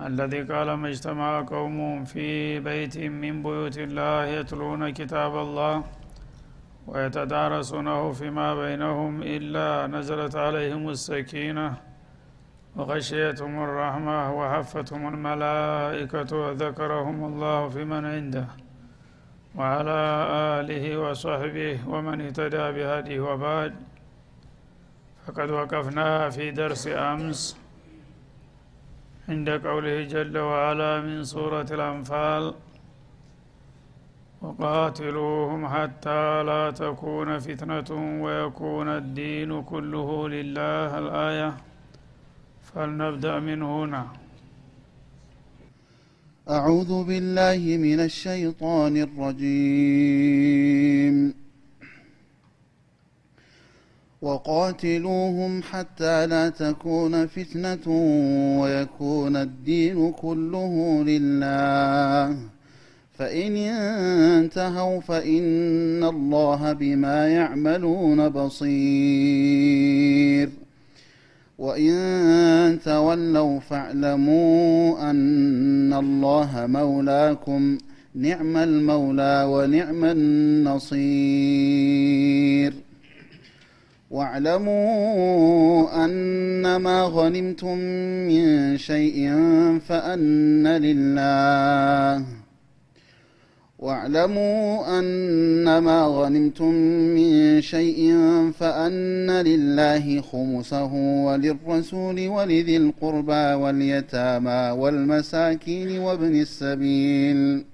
الذي قال ما اجتمع قوم في بيت من بيوت الله يتلون كتاب الله ويتدارسونه فيما بينهم إلا نزلت عليهم السكينة وغشيتهم الرحمة وحفتهم الملائكة وذكرهم الله في من عنده وعلى آله وصحبه ومن اهتدى بهديه وبعد. فقد وقفنا في درس أمس عند قوله جل وعلا من سورة الأنفال وقاتلوهم حتى لا تكون فتنة ويكون الدين كله لله الآية. فلنبدأ من هنا. أعوذ بالله من الشيطان الرجيم. وقاتلوهم حتى لا تكون فتنة ويكون الدين كله لله. فإن انتهوا فإن الله بما يعملون بصير. وإن تولوا فاعلموا أن الله مولاكم نعم المولى ونعم النصير. واعلموا أنما غنمتم من شيء فأن لله. واعلموا أنما غنمتم من شيء فأن لله خمسه وللرسول ولذي القربى واليتامى والمساكين وابن السبيل.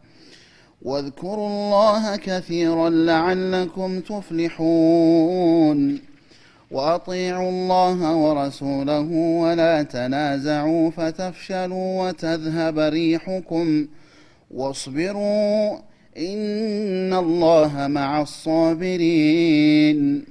واذكروا الله كثيرا لعلكم تفلحون. وأطيعوا الله ورسوله ولا تنازعوا فتفشلوا وتذهب ريحكم. واصبروا إن الله مع الصابرين.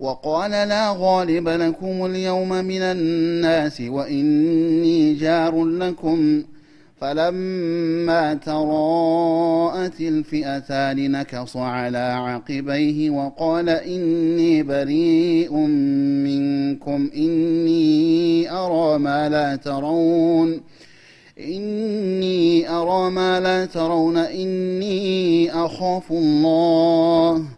وقال لا غالب لكم اليوم من الناس وإني جار لكم. فلما تراءت الفئتان نكص على عقبيه وقال إني بريء منكم إني أرى ما لا ترون إني أرى ما لا ترون إني أخاف الله.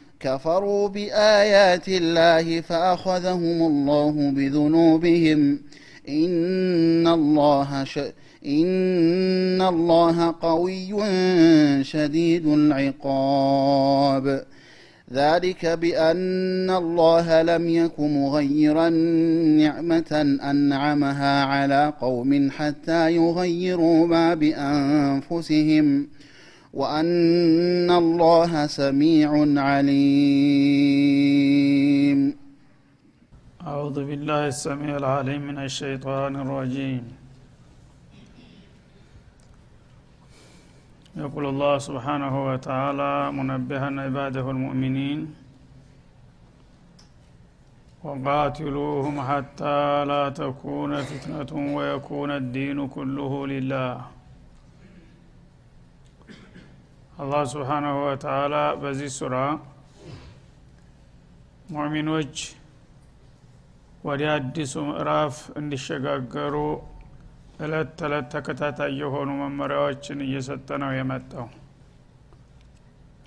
كفروا بآيات الله فأخذهم الله بذنوبهم. إن الله ش... إن الله قوي شديد العقاب. ذلك بأن الله لم يك مغيرا نعمة أنعمها على قوم حتى يغيروا ما بأنفسهم. وأن الله سميع عليم. أعوذ بالله السميع العليم من الشيطان الرجيم. يقول الله سبحانه وتعالى منبها عباده المؤمنين وقاتلوهم حتى لا تكون فتنة ويكون الدين كله لله. አላህ ስብሓናሁ ወተላ በዚህ ሱራ ሙእሚኖች ወደ አዲሱ ምዕራፍ እንዲሸጋገሩ እለት ተዕለት ተከታታይ የሆኑ መመሪያዎችን እየሰጠ ነው የመጣው።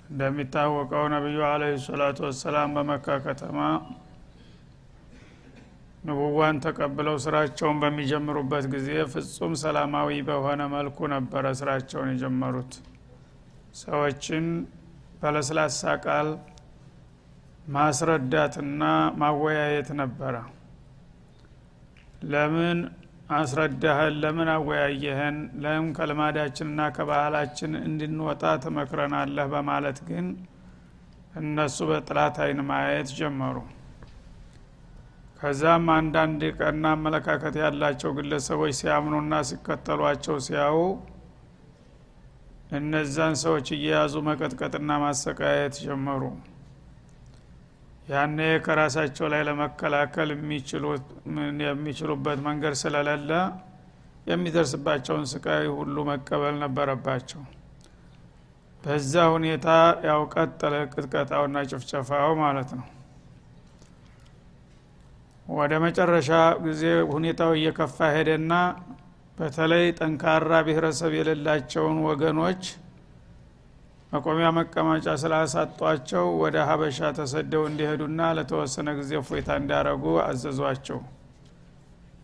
እንደሚታወቀው ነቢዩ አለህ ሰላቱ ወሰላም በመካ ከተማ ንቡዋን ተቀብለው ስራቸውን በሚጀምሩበት ጊዜ ፍጹም ሰላማዊ በሆነ መልኩ ነበረ ስራቸውን የጀመሩት ሰዎችን በለስላሳ ቃል ማስረዳትና ማወያየት ነበረ። ለምን አስረዳህን? ለምን አወያየህን? ለምን ከልማዳችንና ከባህላችን እንድንወጣ ትመክረናለህ? በማለት ግን እነሱ በጥላት አይን ማየት ጀመሩ። ከዛም አንዳንድ ቀና አመለካከት ያላቸው ግለሰቦች ሲያምኑና ሲከተሏቸው ሲያዩ እነዛን ሰዎች እየያዙ መቀጥቀጥና ማሰቃየት ጀመሩ። ያኔ ከራሳቸው ላይ ለመከላከል የሚችሉበት መንገድ ስለሌለ የሚደርስባቸውን ስቃይ ሁሉ መቀበል ነበረባቸው። በዛ ሁኔታ ያው ቀጠለ ቅጥቀጣውና ጭፍጨፋው ማለት ነው። ወደ መጨረሻ ጊዜ ሁኔታው እየከፋ ሄደና በተለይ ጠንካራ ብሔረሰብ የሌላቸውን ወገኖች መቆሚያ መቀመጫ ስላሳጧቸው ወደ ሀበሻ ተሰደው እንዲሄዱና ለተወሰነ ጊዜ ፎይታ እንዲያረጉ አዘዟቸው።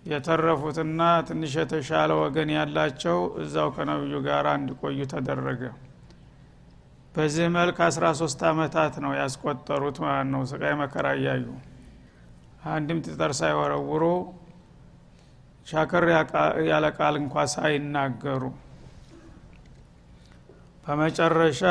የተረፉትና ትንሽ የተሻለ ወገን ያላቸው እዛው ከነብዩ ጋር እንዲቆዩ ተደረገ። በዚህ መልክ አስራ ሶስት አመታት ነው ያስቆጠሩት ማለት ነው። ስቃይ መከራ እያዩ አንድም ትጠር ሳይወረውሩ ሻከር ያለ ቃል እንኳ ሳይናገሩ። በመጨረሻ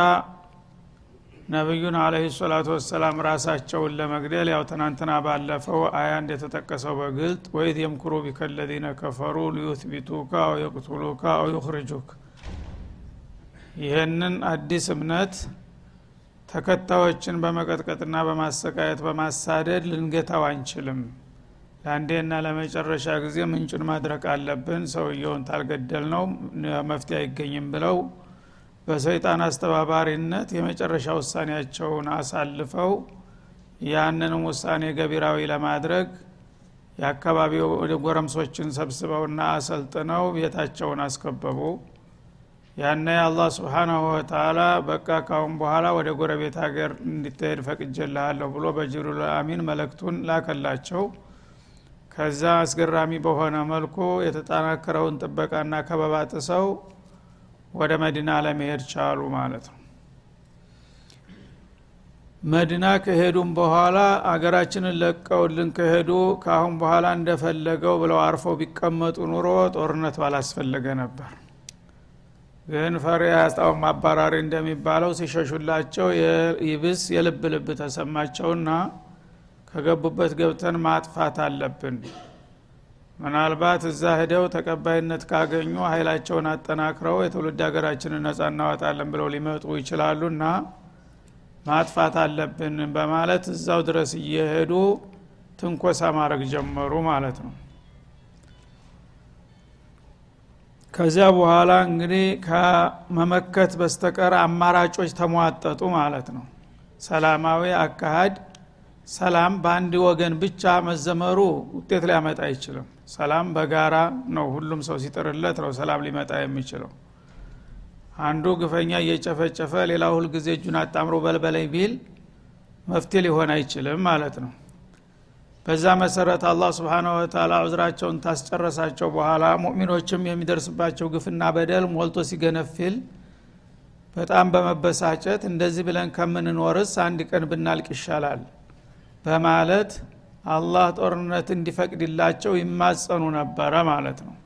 ነቢዩን አለህ ሰላቱ ወሰላም ራሳቸውን ለመግደል ያው ትናንትና ባለፈው አያ እንደተጠቀሰው በግልጥ ወይት የምክሩ ቢከ ለዚነ ከፈሩ ሊዩትቢቱካ አው የቅቱሉካ አው ዩኽርጁክ። ይህንን አዲስ እምነት ተከታዮችን በመቀጥቀጥና በማሰቃየት በማሳደድ ልንገታው አንችልም ለአንዴና ለመጨረሻ ጊዜ ምንጩን ማድረቅ አለብን። ሰውየውን ታልገደል ነው መፍትሄ አይገኝም ብለው በሰይጣን አስተባባሪነት የመጨረሻ ውሳኔያቸውን አሳልፈው ያንንም ውሳኔ ገቢራዊ ለማድረግ የአካባቢው ጎረምሶችን ሰብስበውና አሰልጥነው ቤታቸውን አስከበቡ። ያነ አላህ ስብሓናሁ ወተላ በቃ ካሁን በኋላ ወደ ጎረቤት ሀገር እንድትሄድ ፈቅጀልሃለሁ ብሎ በጅብሪል አሚን መለክቱን ላከላቸው ከዛ አስገራሚ በሆነ መልኩ የተጠናከረውን ጥበቃና ከበባ ጥሰው ወደ መዲና ለመሄድ ቻሉ ማለት ነው። መዲና ከሄዱም በኋላ አገራችንን ለቀውልን ከሄዱ ከአሁን በኋላ እንደፈለገው ብለው አርፈው ቢቀመጡ ኑሮ ጦርነት ባላስፈለገ ነበር። ግን ፈሪ ያስጣው ማባራሪ እንደሚባለው ሲሸሹላቸው ይብስ የልብ ልብ ተሰማቸውና ከገቡበት ገብተን ማጥፋት አለብን። ምናልባት እዛ ሂደው ተቀባይነት ካገኙ ኃይላቸውን አጠናክረው የትውልድ ሀገራችንን ነጻ እናወጣለን ብለው ሊመጡ ይችላሉና ማጥፋት አለብን በማለት እዛው ድረስ እየሄዱ ትንኮሳ ማድረግ ጀመሩ ማለት ነው። ከዚያ በኋላ እንግዲህ ከመመከት በስተቀር አማራጮች ተሟጠጡ ማለት ነው። ሰላማዊ አካሃድ ሰላም በአንድ ወገን ብቻ መዘመሩ ውጤት ሊያመጣ አይችልም። ሰላም በጋራ ነው ሁሉም ሰው ሲጥርለት ነው ሰላም ሊመጣ የሚችለው። አንዱ ግፈኛ እየጨፈጨፈ ሌላው ሁልጊዜ እጁን አጣምሮ በልበለኝ ቢል መፍትሄ ሊሆን አይችልም ማለት ነው። በዛ መሰረት አላህ ስብሓናሁ ወተላ ዑዝራቸውን ታስጨረሳቸው በኋላ ሙእሚኖችም የሚደርስባቸው ግፍና በደል ሞልቶ ሲገነፊል በጣም በመበሳጨት እንደዚህ ብለን ከምንኖርስ አንድ ቀን ብናልቅ ይሻላል በማለት አላህ ጦርነት እንዲፈቅድላቸው ይማጸኑ ነበረ ማለት ነው።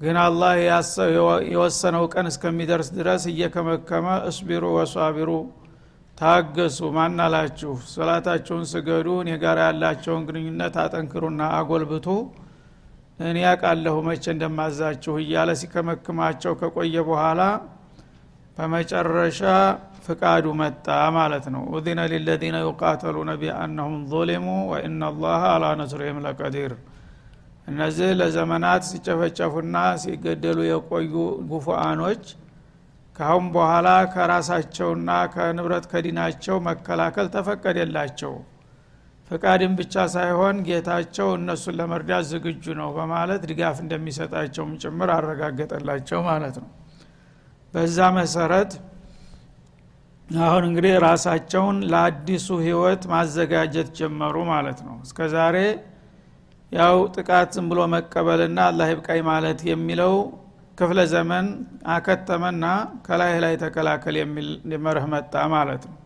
ግን አላህ የወሰነው ቀን እስከሚደርስ ድረስ እየከመከመ እስቢሩ ወሷቢሩ ታገሱ ማናላችሁ ሰላታችሁን ስገዱ እኔ ጋር ያላቸውን ግንኙነት አጠንክሩና አጎልብቱ እኔ ያቃለሁ መቼ እንደማዛችሁ እያለ ሲከመክማቸው ከቆየ በኋላ በመጨረሻ ፍቃዱ መጣ ማለት ነው። ኡዚነ ሊለዚነ ዩቃተሉነ ቢአነሁም ظሊሙ ወኢና ላህ አላ ነስሪህም ለቀዲር። እነዚህ ለዘመናት ሲጨፈጨፉና ሲገደሉ የቆዩ ጉፉአኖች ካሁን በኋላ ከራሳቸውና ከንብረት ከዲናቸው መከላከል ተፈቀደላቸው። ፍቃድን ብቻ ሳይሆን ጌታቸው እነሱን ለመርዳት ዝግጁ ነው በማለት ድጋፍ እንደሚሰጣቸውም ጭምር አረጋገጠላቸው ማለት ነው። በዛ መሰረት አሁን እንግዲህ ራሳቸውን ለአዲሱ ህይወት ማዘጋጀት ጀመሩ ማለት ነው። እስከ ዛሬ ያው ጥቃት ዝም ብሎ መቀበልና አላህ ይብቃይ ማለት የሚለው ክፍለ ዘመን አከተመና ከላይ ላይ ተከላከል የሚል መርህ መጣ ማለት ነው።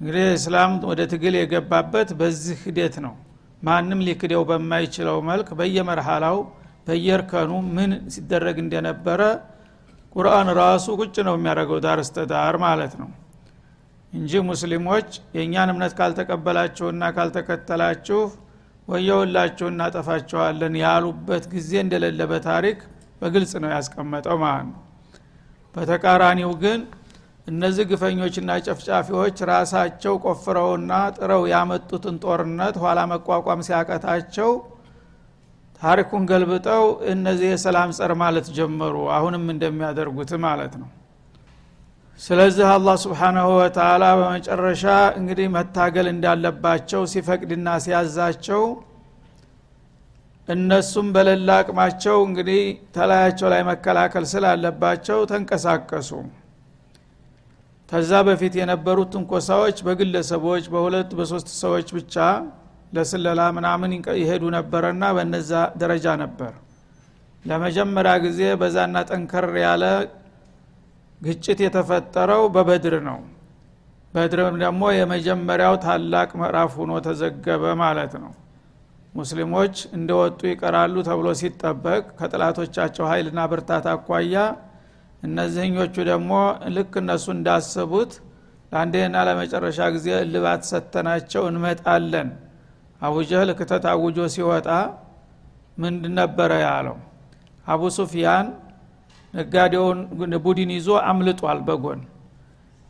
እንግዲህ እስላም ወደ ትግል የገባበት በዚህ ሂደት ነው። ማንም ሊክደው በማይችለው መልክ በየመርሃላው በየእርከኑ ምን ሲደረግ እንደነበረ ቁርአን ራሱ ቁጭ ነው የሚያደርገው ዳር እስተዳር ማለት ነው። እንጂ ሙስሊሞች የእኛን እምነት ካልተቀበላችሁና ካልተከተላችሁ ወየውላችሁ እናጠፋችኋለን ያሉበት ጊዜ እንደሌለ በታሪክ በግልጽ ነው ያስቀመጠው ማለት ነው። በተቃራኒው ግን እነዚህ ግፈኞችና ጨፍጫፊዎች ራሳቸው ቆፍረውና ጥረው ያመጡትን ጦርነት ኋላ መቋቋም ሲያቀታቸው ታሪኩን ገልብጠው እነዚህ የሰላም ጸር ማለት ጀመሩ አሁንም እንደሚያደርጉት ማለት ነው። ስለዚህ አላህ ስብሓናሁ ወተላ በመጨረሻ እንግዲህ መታገል እንዳለባቸው ሲፈቅድና ሲያዛቸው እነሱም በሌላ አቅማቸው እንግዲህ ተላያቸው ላይ መከላከል ስላለባቸው ተንቀሳቀሱ። ከዛ በፊት የነበሩት ትንኮሳዎች በግለሰቦች በሁለት በሶስት ሰዎች ብቻ ለስለላ ምናምን ይሄዱ ነበረና በነዛ ደረጃ ነበር። ለመጀመሪያ ጊዜ በዛና ጠንከር ያለ ግጭት የተፈጠረው በበድር ነው። በድርም ደግሞ የመጀመሪያው ታላቅ ምዕራፍ ሆኖ ተዘገበ ማለት ነው። ሙስሊሞች እንደወጡ ይቀራሉ ተብሎ ሲጠበቅ ከጥላቶቻቸው ኃይልና ብርታት አኳያ እነዚህኞቹ ደግሞ ልክ እነሱ እንዳሰቡት ለአንዴና ለመጨረሻ ጊዜ እልባት ሰተናቸው እንመጣለን አቡጀህል ክተት አውጆ ሲወጣ ምንድ ነበረ ያለው? አቡ ሱፊያን ነጋዴውን ቡድን ይዞ አምልጧል በጎን።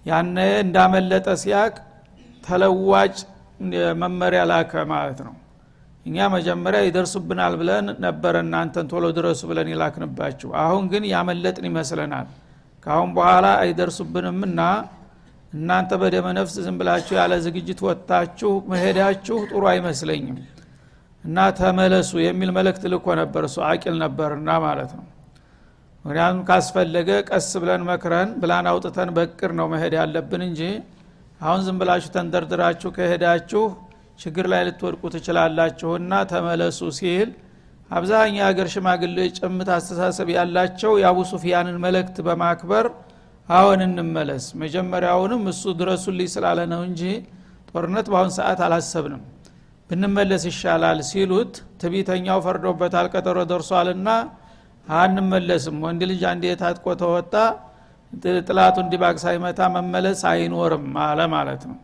ያነ እንዳመለጠ ሲያቅ ተለዋጭ መመሪያ ላከ ማለት ነው። እኛ መጀመሪያ ይደርሱብናል ብለን ነበረ እናንተን ቶሎ ድረሱ ብለን ይላክንባችሁ አሁን ግን ያመለጥን ይመስለናል። ካአሁን በኋላ አይደርሱብንምና እናንተ በደመ ነፍስ ዝም ብላችሁ ያለ ዝግጅት ወጥታችሁ መሄዳችሁ ጥሩ አይመስለኝም። እና ተመለሱ የሚል መልእክት ልኮ ነበር እሱ አቂል ነበርና ማለት ነው። ምክንያቱም ካስፈለገ ቀስ ብለን መክረን ብላን አውጥተን በቅር ነው መሄድ ያለብን እንጂ አሁን ዝም ብላችሁ ተንደርድራችሁ ከሄዳችሁ ችግር ላይ ልትወድቁ ትችላላችሁና ተመለሱ ሲል አብዛኛው የሀገር ሽማግሌዎች ጭምት አስተሳሰብ ያላቸው የአቡ ሱፊያንን መልእክት በማክበር አሁን እንመለስ። መጀመሪያውንም እሱ ድረሱልኝ ስላለ ነው እንጂ ጦርነት በአሁን ሰዓት አላሰብንም። ብንመለስ ይሻላል ሲሉት ትቢተኛው ፈርዶበታል ቀጠሮ ደርሷልና አንመለስም። ወንድ ልጅ አንዴ ታጥቆ ተወጣ ጥላቱ እንዲባቅ ሳይመታ መመለስ አይኖርም አለ ማለት ነው።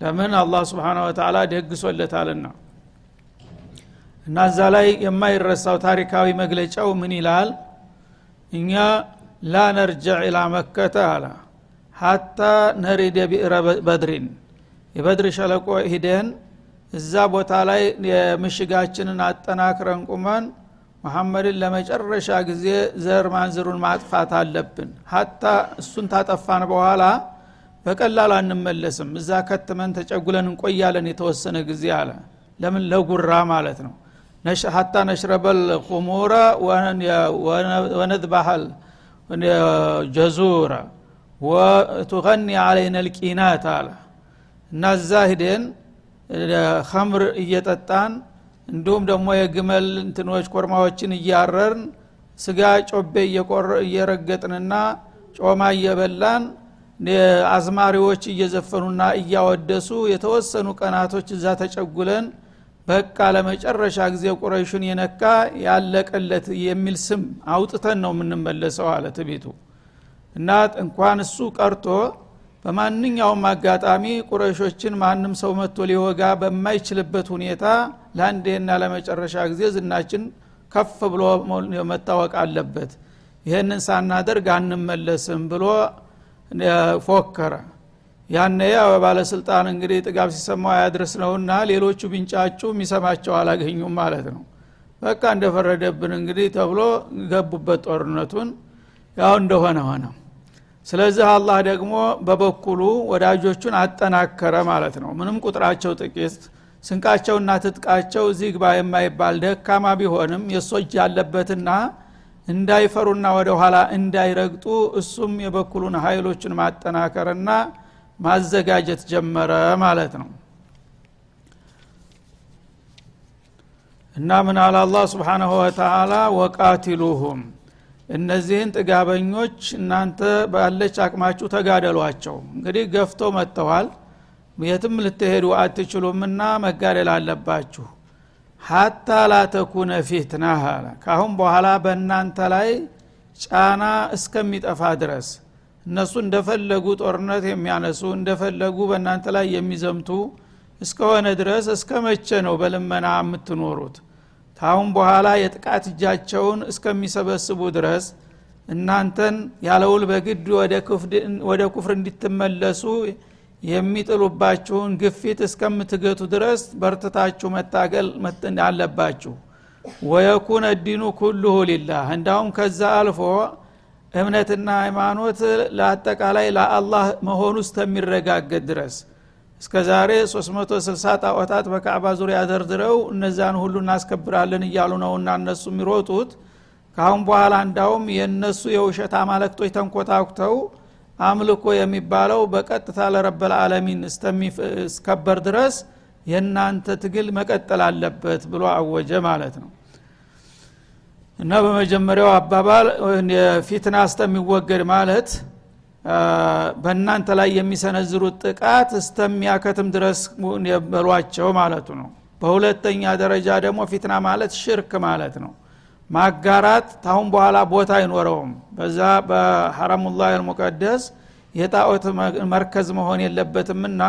ለምን? አላህ ስብሓን ወተላ ደግሶለታልና። እና እዛ ላይ የማይረሳው ታሪካዊ መግለጫው ምን ይላል? እኛ ላ ነርጅዕ ኢላ መከተ አለ ሀታ ነሪደ ቢእረ በድሪን የበድር ሸለቆ ሂደን እዛ ቦታ ላይ የምሽጋችንን አጠናክረን ቁመን መሐመድን ለመጨረሻ ጊዜ ዘር ማንዝሩን ማጥፋት አለብን። ሀታ እሱን ታጠፋን በኋላ በቀላሉ አንመለስም። እዛ ከትመን ተጨጉለን እንቆያለን የተወሰነ ጊዜ አለ። ለምን? ለጉራ ማለት ነው። ሀታ ነሽረበል ኹሙረ ወነድባሃል ጀዙረ ወቱገኒ አለይነ ልቂናት አለ። እና እዛ ሂደን ከምር እየጠጣን እንዲሁም ደግሞ የግመል እንትኖች ኮርማዎችን እያረርን ስጋ ጮቤ እየረገጥንና ጮማ እየበላን አዝማሪዎች እየዘፈኑና እያወደሱ የተወሰኑ ቀናቶች እዛ ተጨጉለን በቃ ለመጨረሻ ጊዜ ቁረይሹን የነካ ያለቀለት የሚል ስም አውጥተን ነው የምንመለሰው አለ ትቤቱ እና እንኳን እሱ ቀርቶ በማንኛውም አጋጣሚ ቁረሾችን ማንም ሰው መጥቶ ሊወጋ በማይችልበት ሁኔታ ለአንዴና ለመጨረሻ ጊዜ ዝናችን ከፍ ብሎ መታወቅ አለበት። ይህንን ሳናደርግ አንመለስም ብሎ ፎከረ ያነ ባለስልጣን እንግዲህ ጥጋብ ሲሰማው አያድርስ ነውና ሌሎቹ ቢንጫጩ የሚሰማቸው አላገኙም ማለት ነው። በቃ እንደፈረደብን እንግዲህ ተብሎ ገቡበት ጦርነቱን። ያው እንደሆነ ሆነ። ስለዚህ አላህ ደግሞ በበኩሉ ወዳጆቹን አጠናከረ ማለት ነው። ምንም ቁጥራቸው ጥቂት ስንቃቸውና ትጥቃቸው እዚህ ግባ የማይባል ደካማ ቢሆንም የሶጅ ያለበትና እንዳይፈሩና ወደ ኋላ እንዳይረግጡ እሱም የበኩሉን ኃይሎችን ማጠናከርና ማዘጋጀት ጀመረ ማለት ነው። እና ምን አለ አላህ ስብሓናሁ ወተላ ወቃቲሉሁም። እነዚህን ጥጋበኞች እናንተ ባለች አቅማችሁ ተጋደሏቸው። እንግዲህ ገፍተው መጥተዋል። የትም ልትሄዱ አትችሉምና መጋደል አለባችሁ። ሀታ ላተኩነ ፊትና አለ። ካአሁን በኋላ በእናንተ ላይ ጫና እስከሚጠፋ ድረስ እነሱ እንደፈለጉ ጦርነት የሚያነሱ እንደፈለጉ በእናንተ ላይ የሚዘምቱ እስከሆነ ድረስ እስከ መቼ ነው በልመና የምትኖሩት? ታሁን በኋላ የጥቃት እጃቸውን እስከሚሰበስቡ ድረስ እናንተን ያለውል በግድ ወደ ኩፍር እንዲትመለሱ የሚጥሉባችሁን ግፊት እስከምትገቱ ድረስ በርትታችሁ መታገል አለባችሁ ወየኩነ ዲኑ ኩልሁ ሊላህ። እንዳውም ከዛ አልፎ እምነትና ሃይማኖት ለአጠቃላይ ለአላህ መሆኑ እስከሚረጋገጥ ድረስ። እስከ ዛሬ 360 ጣዖታት በካዕባ ዙሪያ ደርድረው እነዛን ሁሉ እናስከብራለን እያሉ ነውና እነሱ የሚሮጡት። ካሁን በኋላ እንዳውም የእነሱ የውሸት አማለክቶች ተንኮታኩተው አምልኮ የሚባለው በቀጥታ ለረበል አለሚን እስከበር ድረስ የእናንተ ትግል መቀጠል አለበት ብሎ አወጀ ማለት ነው እና በመጀመሪያው አባባል ፊትና እስተሚወገድ ማለት በእናንተ ላይ የሚሰነዝሩት ጥቃት እስተሚያከትም ድረስ በሏቸው ማለቱ ነው። በሁለተኛ ደረጃ ደግሞ ፊትና ማለት ሽርክ ማለት ነው። ማጋራት ታሁን በኋላ ቦታ አይኖረውም። በዛ በሐረሙላህ አልሙቀደስ የጣዖት መርከዝ መሆን የለበትምና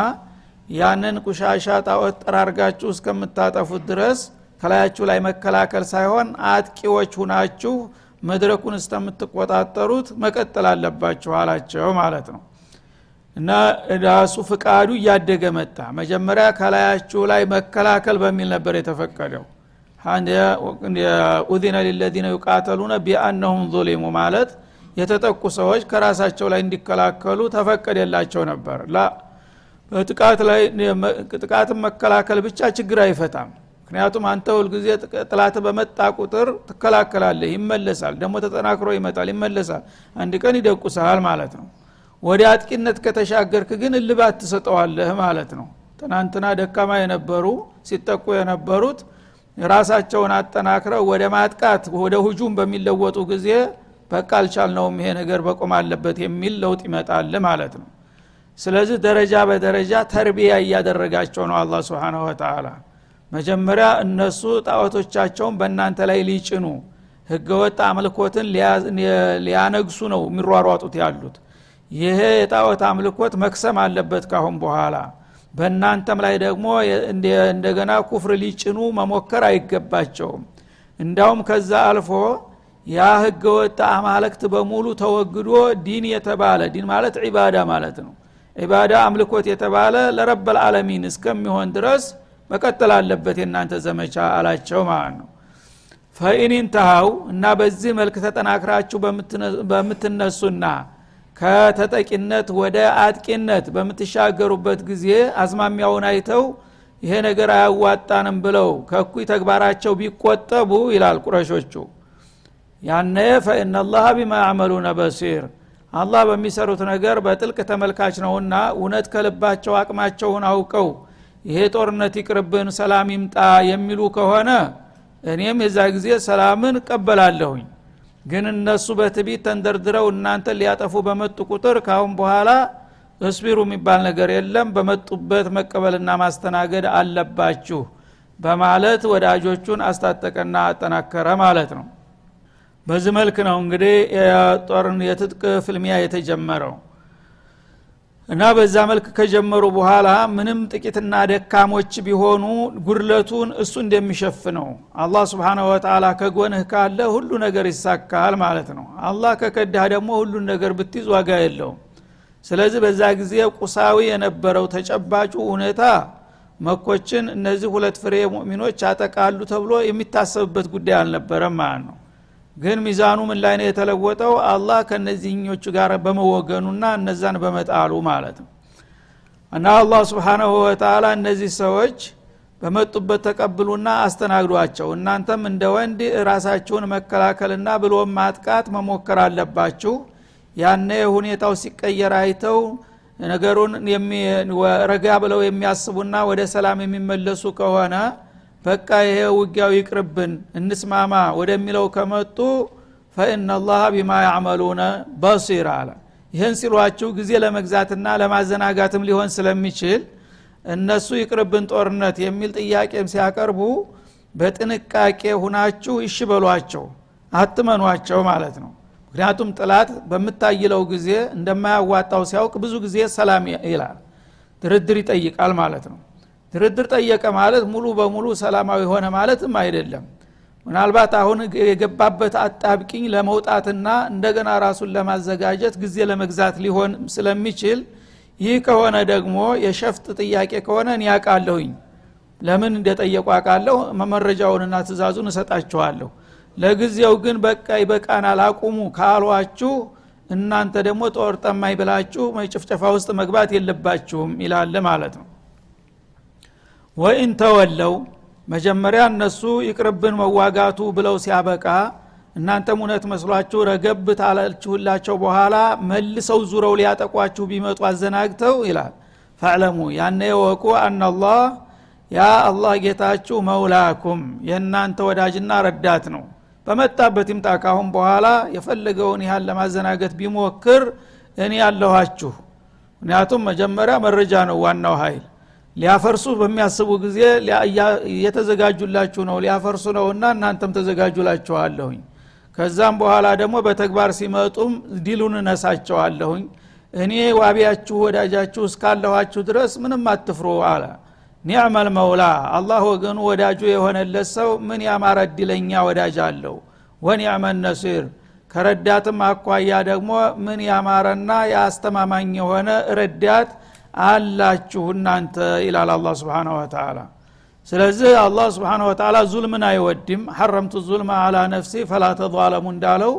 ያንን ቁሻሻ ጣዖት ጠራርጋችሁ እስከምታጠፉት ድረስ ከላያችሁ ላይ መከላከል ሳይሆን አጥቂዎች ሁናችሁ መድረኩን እስከምትቆጣጠሩት መቀጠል አለባችሁ አላቸው ማለት ነው። እና ራሱ ፍቃዱ እያደገ መጣ። መጀመሪያ ከላያችሁ ላይ መከላከል በሚል ነበር የተፈቀደው። ኡዚነ ሊለዚነ ዩቃተሉነ ቢአነሁም ظሊሙ ማለት የተጠቁ ሰዎች ከራሳቸው ላይ እንዲከላከሉ ተፈቀደላቸው ነበር። ላ ጥቃትን መከላከል ብቻ ችግር አይፈታም ምክንያቱም አንተ ሁልጊዜ ጥላት በመጣ ቁጥር ትከላከላለህ ይመለሳል ደግሞ ተጠናክሮ ይመጣል ይመለሳል። አንድ ቀን ይደቁሰሃል ማለት ነው። ወደ አጥቂነት ከተሻገርክ ግን እልባት ትሰጠዋለህ ማለት ነው። ትናንትና ደካማ የነበሩ ሲጠቁ የነበሩት ራሳቸውን አጠናክረው ወደ ማጥቃት ወደ ሁጁም በሚለወጡ ጊዜ በቃ አልቻልነውም ይሄ ነገር በቆም አለበት የሚል ለውጥ ይመጣል ማለት ነው። ስለዚህ ደረጃ በደረጃ ተርቢያ እያደረጋቸው ነው አላ ስብን ወተላ መጀመሪያ እነሱ ጣዖቶቻቸውን በእናንተ ላይ ሊጭኑ ህገወጥ አምልኮትን ሊያነግሱ ነው የሚሯሯጡት ያሉት። ይሄ የጣዖት አምልኮት መክሰም አለበት ካሁን በኋላ። በእናንተም ላይ ደግሞ እንደገና ኩፍር ሊጭኑ መሞከር አይገባቸውም። እንዳውም ከዛ አልፎ ያ ህገወጥ አማለክት በሙሉ ተወግዶ ዲን የተባለ ዲን ማለት ዒባዳ ማለት ነው። ዒባዳ አምልኮት የተባለ ለረበል ዓለሚን እስከሚሆን ድረስ መቀጠል አለበት የእናንተ ዘመቻ አላቸው ማለት ነው። ፈኢኒንተሃው እና በዚህ መልክ ተጠናክራችሁ በምትነሱና ከተጠቂነት ወደ አጥቂነት በምትሻገሩበት ጊዜ አዝማሚያውን አይተው ይሄ ነገር አያዋጣንም ብለው ከእኩይ ተግባራቸው ቢቆጠቡ ይላል ቁረሾቹ። ያነ ፈኢናላህ ቢማ ያዕመሉነ በሲር አላህ በሚሰሩት ነገር በጥልቅ ተመልካች ነውና እውነት ከልባቸው አቅማቸውን አውቀው ይሄ ጦርነት ይቅርብን ሰላም ይምጣ የሚሉ ከሆነ እኔም የዛ ጊዜ ሰላምን እቀበላለሁኝ። ግን እነሱ በትቢት ተንደርድረው እናንተ ሊያጠፉ በመጡ ቁጥር ካሁን በኋላ እስቢሩ የሚባል ነገር የለም። በመጡበት መቀበልና ማስተናገድ አለባችሁ በማለት ወዳጆቹን አስታጠቀና አጠናከረ ማለት ነው። በዚህ መልክ ነው እንግዲህ የጦርን የትጥቅ ፍልሚያ የተጀመረው እና በዛ መልክ ከጀመሩ በኋላ ምንም ጥቂትና ደካሞች ቢሆኑ ጉድለቱን እሱ እንደሚሸፍነው። አላህ ስብሓናሁ ወተላ ከጎንህ ካለ ሁሉ ነገር ይሳካል ማለት ነው። አላህ ከከዳህ ደግሞ ሁሉን ነገር ብትይዝ ዋጋ የለውም። ስለዚህ በዛ ጊዜ ቁሳዊ የነበረው ተጨባጩ ሁኔታ መኮችን እነዚህ ሁለት ፍሬ ሙእሚኖች ያጠቃሉ ተብሎ የሚታሰብበት ጉዳይ አልነበረም ማለት ነው ግን ሚዛኑ ምን ላይ ነው የተለወጠው? አላህ ከነዚህኞቹ ጋር በመወገኑና እነዛን በመጣሉ ማለት ነው። እና አላህ ስብሓናሁ ወተላ እነዚህ ሰዎች በመጡበት ተቀብሉና አስተናግዷቸው። እናንተም እንደ ወንድ ራሳችሁን መከላከልና ብሎ ማጥቃት መሞከር አለባችሁ። ያነ ሁኔታው ሲቀየር አይተው ነገሩን ረጋ ብለው የሚያስቡና ወደ ሰላም የሚመለሱ ከሆነ በቃ ይሄ ውጊያው ይቅርብን እንስማማ ወደሚለው ከመጡ ፈኢናላህ ቢማ ያዕመሉነ በሲር አለ። ይህን ሲሏችሁ ጊዜ ለመግዛትና ለማዘናጋትም ሊሆን ስለሚችል እነሱ ይቅርብን ጦርነት የሚል ጥያቄም ሲያቀርቡ በጥንቃቄ ሁናችሁ ይሽበሏቸው አትመኗቸው ማለት ነው። ምክንያቱም ጥላት በምታይለው ጊዜ እንደማያዋጣው ሲያውቅ ብዙ ጊዜ ሰላም ይላል ድርድር ይጠይቃል ማለት ነው ድርድር ጠየቀ ማለት ሙሉ በሙሉ ሰላማዊ ሆነ ማለትም አይደለም። ምናልባት አሁን የገባበት አጣብቂኝ ለመውጣትና እንደገና ራሱን ለማዘጋጀት ጊዜ ለመግዛት ሊሆን ስለሚችል ይህ ከሆነ ደግሞ የሸፍጥ ጥያቄ ከሆነ እኔ ያውቃለሁኝ ለምን እንደጠየቁ አውቃለሁ። መመረጃውንና ትእዛዙን እሰጣችኋለሁ። ለጊዜው ግን በቃ ይበቃናል አቁሙ ካሏችሁ እናንተ ደግሞ ጦር ጠማኝ ብላችሁ ጭፍጨፋ ውስጥ መግባት የለባችሁም ይላል ማለት ነው ወኢን ተወለው መጀመሪያ እነሱ ይቅርብን መዋጋቱ ብለው ሲያበቃ እናንተም እውነት መስሏችሁ ረገብ ታላችሁላቸው በኋላ መልሰው ዙረው ሊያጠቋችሁ ቢመጡ አዘናግተው ይላል። ፈዕለሙ ያነ የወቁ አናላህ ያ አላህ ጌታችሁ መውላኩም የእናንተ ወዳጅና ረዳት ነው። በመጣበት ይምጣ ካሁን በኋላ የፈለገውን ያህል ለማዘናገት ቢሞክር እኔ ያለኋችሁ ምክንያቱም መጀመሪያ መረጃ ነው ዋናው ኃይል ሊያፈርሱ በሚያስቡ ጊዜ እየተዘጋጁላችሁ ነው ሊያፈርሱ ነውና እናንተም ተዘጋጁላችኋለሁኝ። ከዛም በኋላ ደግሞ በተግባር ሲመጡም ዲሉን እነሳቸዋለሁኝ። እኔ ዋቢያችሁ ወዳጃችሁ እስካለኋችሁ ድረስ ምንም አትፍሩ አለ። ኒዕመል መውላ። አላህ ወገኑ ወዳጁ የሆነለት ሰው ምን ያማረ እድለኛ ወዳጅ አለው? ወኒዕመን ነሲር። ከረዳትም አኳያ ደግሞ ምን ያማረና የአስተማማኝ የሆነ ረዳት አላችሁ እናንተ ይላል አላ ስብን ወተላ ስለዚህ አላህ ስብን ወተላ ዙልምን አይወድም። ሐረምቱ ዙልማ አላ ነፍሲ ፈላ ተظለሙ እንዳለው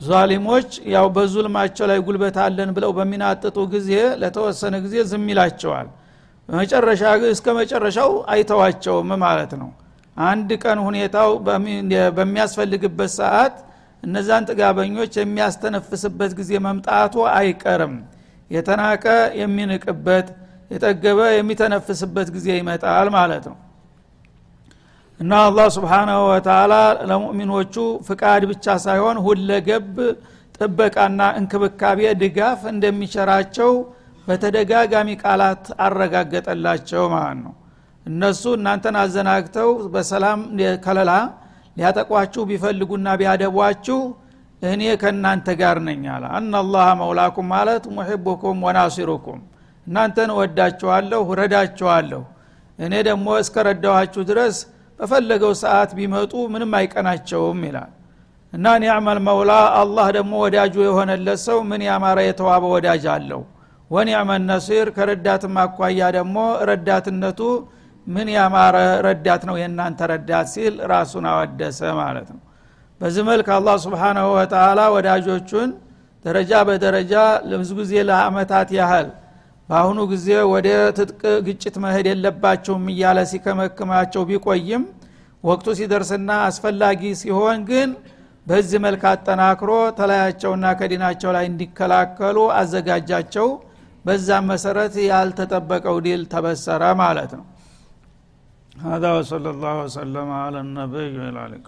ዛሊሞች ያው በዙልማቸው ላይ ጉልበት አለን ብለው በሚናጥጡ ጊዜ ለተወሰነ ጊዜ ዝም ይላቸዋል። በመጨረሻ እስከ መጨረሻው አይተዋቸውም ማለት ነው። አንድ ቀን ሁኔታው በሚያስፈልግበት ሰዓት እነዛን ጥጋበኞች የሚያስተነፍስበት ጊዜ መምጣቱ አይቀርም የተናቀ የሚንቅበት የጠገበ የሚተነፍስበት ጊዜ ይመጣል ማለት ነው። እና አላህ ስብሓናሁ ወተላ ለሙእሚኖቹ ፍቃድ ብቻ ሳይሆን ሁለገብ ጥበቃና እንክብካቤ ድጋፍ እንደሚቸራቸው በተደጋጋሚ ቃላት አረጋገጠላቸው ማለት ነው። እነሱ እናንተን አዘናግተው በሰላም ከለላ ሊያጠቋችሁ ቢፈልጉና ቢያደቧችሁ እኔ ከእናንተ ጋር ነኝ አለ። አናላህ መውላኩም ማለት ሙሒቡኩም ወናሲሩኩም። እናንተን እወዳችኋለሁ ረዳችኋለሁ። እኔ ደግሞ እስከ ረዳኋችሁ ድረስ በፈለገው ሰዓት ቢመጡ ምንም አይቀናቸውም ይላል። እና ኒዕመል መውላ አላህ ደግሞ ወዳጁ የሆነለት ሰው ምን ያማረ የተዋበ ወዳጅ አለው? ወኒዕመል ነሲር ከረዳትም አኳያ ደግሞ ረዳትነቱ ምን ያማረ ረዳት ነው የእናንተ ረዳት ሲል ራሱን አወደሰ ማለት ነው በዚህ መልክ አላህ ስብሓናሁ ወተላ ወዳጆቹን ደረጃ በደረጃ ለብዙ ጊዜ ለአመታት ያህል በአሁኑ ጊዜ ወደ ትጥቅ ግጭት መሄድ የለባቸውም እያለ ሲከመክማቸው ቢቆይም ወቅቱ ሲደርስና አስፈላጊ ሲሆን ግን በዚህ መልክ አጠናክሮ ተለያቸውና ከዲናቸው ላይ እንዲከላከሉ አዘጋጃቸው በዛም መሰረት ያልተጠበቀው ዲል ተበሰረ ማለት ነው هذا وصلى الله وسلم على النبي وعلى اله